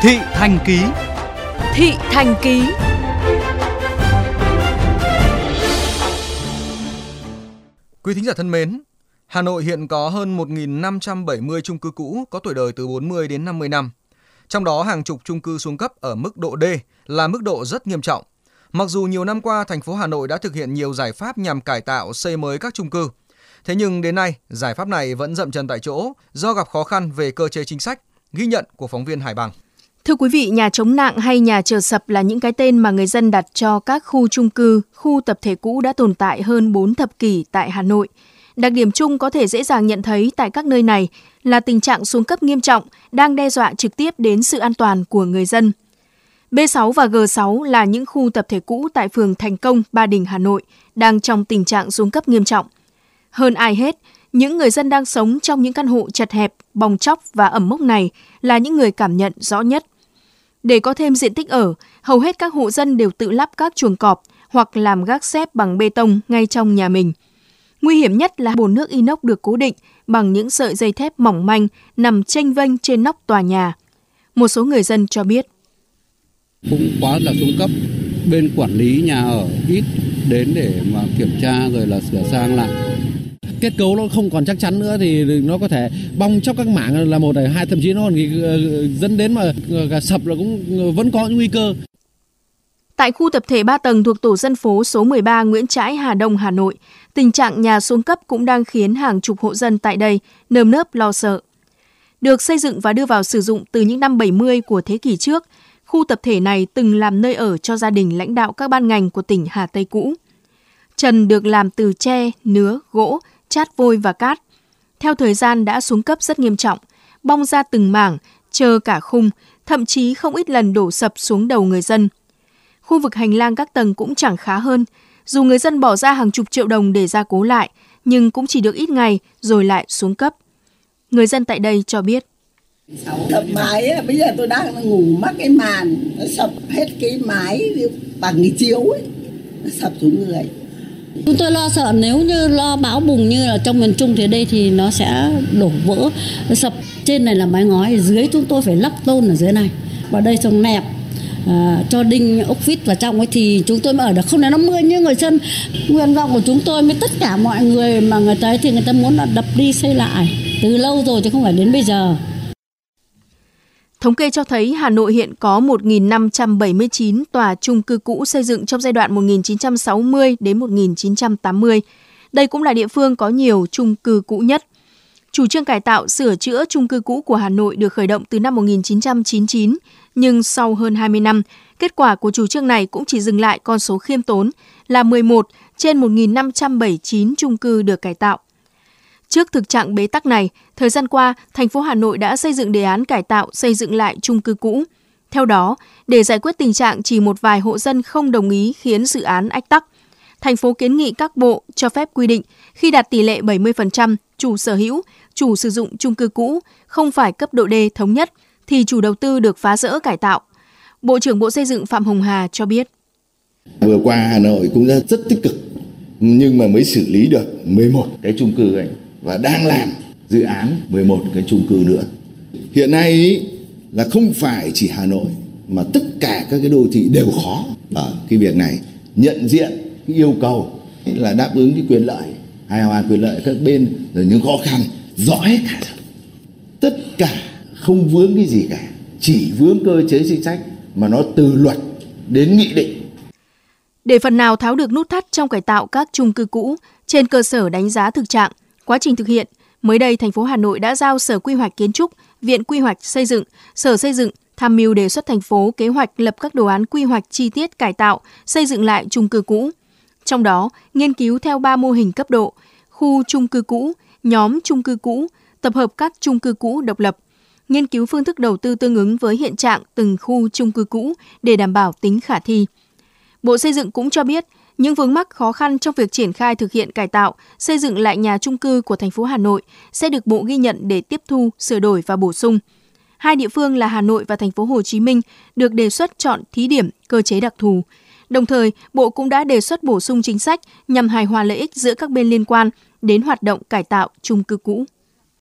Thị Thành Ký Thị Thành Ký Quý thính giả thân mến, Hà Nội hiện có hơn 1.570 chung cư cũ có tuổi đời từ 40 đến 50 năm. Trong đó hàng chục chung cư xuống cấp ở mức độ D là mức độ rất nghiêm trọng. Mặc dù nhiều năm qua thành phố Hà Nội đã thực hiện nhiều giải pháp nhằm cải tạo, xây mới các chung cư, thế nhưng đến nay giải pháp này vẫn dậm chân tại chỗ do gặp khó khăn về cơ chế chính sách, ghi nhận của phóng viên Hải Bằng. Thưa quý vị, nhà chống nặng hay nhà chờ sập là những cái tên mà người dân đặt cho các khu chung cư, khu tập thể cũ đã tồn tại hơn 4 thập kỷ tại Hà Nội. Đặc điểm chung có thể dễ dàng nhận thấy tại các nơi này là tình trạng xuống cấp nghiêm trọng đang đe dọa trực tiếp đến sự an toàn của người dân. B6 và G6 là những khu tập thể cũ tại phường Thành Công, Ba Đình, Hà Nội đang trong tình trạng xuống cấp nghiêm trọng. Hơn ai hết, những người dân đang sống trong những căn hộ chật hẹp, bong chóc và ẩm mốc này là những người cảm nhận rõ nhất. Để có thêm diện tích ở, hầu hết các hộ dân đều tự lắp các chuồng cọp hoặc làm gác xếp bằng bê tông ngay trong nhà mình. Nguy hiểm nhất là bồn nước inox được cố định bằng những sợi dây thép mỏng manh nằm tranh vênh trên nóc tòa nhà. Một số người dân cho biết. Cũng quá là xuống cấp, bên quản lý nhà ở ít đến để mà kiểm tra rồi là sửa sang lại kết cấu nó không còn chắc chắn nữa thì nó có thể bong chóc các mảng là một này hai thậm chí nó còn ờ, dẫn đến mà ờ, cả sập là cũng ờ, vẫn có những nguy cơ Tại khu tập thể 3 tầng thuộc tổ dân phố số 13 Nguyễn Trãi, Hà Đông, Hà Nội, tình trạng nhà xuống cấp cũng đang khiến hàng chục hộ dân tại đây nơm nớp lo sợ. Được xây dựng và đưa vào sử dụng từ những năm 70 của thế kỷ trước, khu tập thể này từng làm nơi ở cho gia đình lãnh đạo các ban ngành của tỉnh Hà Tây cũ. Trần được làm từ tre, nứa, gỗ, chát vôi và cát. Theo thời gian đã xuống cấp rất nghiêm trọng, bong ra từng mảng, chờ cả khung, thậm chí không ít lần đổ sập xuống đầu người dân. Khu vực hành lang các tầng cũng chẳng khá hơn, dù người dân bỏ ra hàng chục triệu đồng để gia cố lại, nhưng cũng chỉ được ít ngày rồi lại xuống cấp. Người dân tại đây cho biết. Sập mái ấy, bây giờ tôi đang ngủ mắc cái màn, nó sập hết cái mái bằng cái chiếu ấy, nó sập xuống người. Chúng tôi lo sợ nếu như lo bão bùng như là trong miền Trung thì đây thì nó sẽ đổ vỡ, sập trên này là mái ngói, dưới chúng tôi phải lắp tôn ở dưới này. và đây trồng nẹp, à, cho đinh ốc vít vào trong ấy thì chúng tôi mới ở được. Không là nó mưa như người dân. Nguyện vọng của chúng tôi với tất cả mọi người mà người ta thì người ta muốn là đập đi xây lại từ lâu rồi chứ không phải đến bây giờ. Thống kê cho thấy Hà Nội hiện có 1.579 tòa chung cư cũ xây dựng trong giai đoạn 1960 đến 1980. Đây cũng là địa phương có nhiều chung cư cũ nhất. Chủ trương cải tạo, sửa chữa chung cư cũ của Hà Nội được khởi động từ năm 1999, nhưng sau hơn 20 năm, kết quả của chủ trương này cũng chỉ dừng lại con số khiêm tốn là 11 trên 1.579 chung cư được cải tạo. Trước thực trạng bế tắc này, thời gian qua, thành phố Hà Nội đã xây dựng đề án cải tạo xây dựng lại chung cư cũ. Theo đó, để giải quyết tình trạng chỉ một vài hộ dân không đồng ý khiến dự án ách tắc, thành phố kiến nghị các bộ cho phép quy định khi đạt tỷ lệ 70% chủ sở hữu, chủ sử dụng chung cư cũ không phải cấp độ D thống nhất thì chủ đầu tư được phá rỡ cải tạo. Bộ trưởng Bộ Xây dựng Phạm Hồng Hà cho biết. Vừa qua Hà Nội cũng rất, tích cực nhưng mà mới xử lý được 11 cái chung cư ấy và đang làm dự án 11 cái chung cư nữa. Hiện nay ý, là không phải chỉ Hà Nội mà tất cả các cái đô thị đều khó ở cái việc này nhận diện cái yêu cầu là đáp ứng cái quyền lợi hài hòa quyền lợi các bên rồi những khó khăn rõ hết cả rồi. tất cả không vướng cái gì cả chỉ vướng cơ chế chính sách mà nó từ luật đến nghị định để phần nào tháo được nút thắt trong cải tạo các chung cư cũ trên cơ sở đánh giá thực trạng quá trình thực hiện mới đây thành phố Hà Nội đã giao Sở Quy hoạch Kiến trúc, Viện Quy hoạch Xây dựng, Sở Xây dựng tham mưu đề xuất thành phố kế hoạch lập các đồ án quy hoạch chi tiết cải tạo, xây dựng lại chung cư cũ. Trong đó, nghiên cứu theo 3 mô hình cấp độ: khu chung cư cũ, nhóm chung cư cũ, tập hợp các chung cư cũ độc lập, nghiên cứu phương thức đầu tư tương ứng với hiện trạng từng khu chung cư cũ để đảm bảo tính khả thi. Bộ Xây dựng cũng cho biết, những vướng mắc khó khăn trong việc triển khai thực hiện cải tạo, xây dựng lại nhà trung cư của thành phố Hà Nội sẽ được Bộ ghi nhận để tiếp thu, sửa đổi và bổ sung. Hai địa phương là Hà Nội và thành phố Hồ Chí Minh được đề xuất chọn thí điểm cơ chế đặc thù. Đồng thời, Bộ cũng đã đề xuất bổ sung chính sách nhằm hài hòa lợi ích giữa các bên liên quan đến hoạt động cải tạo chung cư cũ.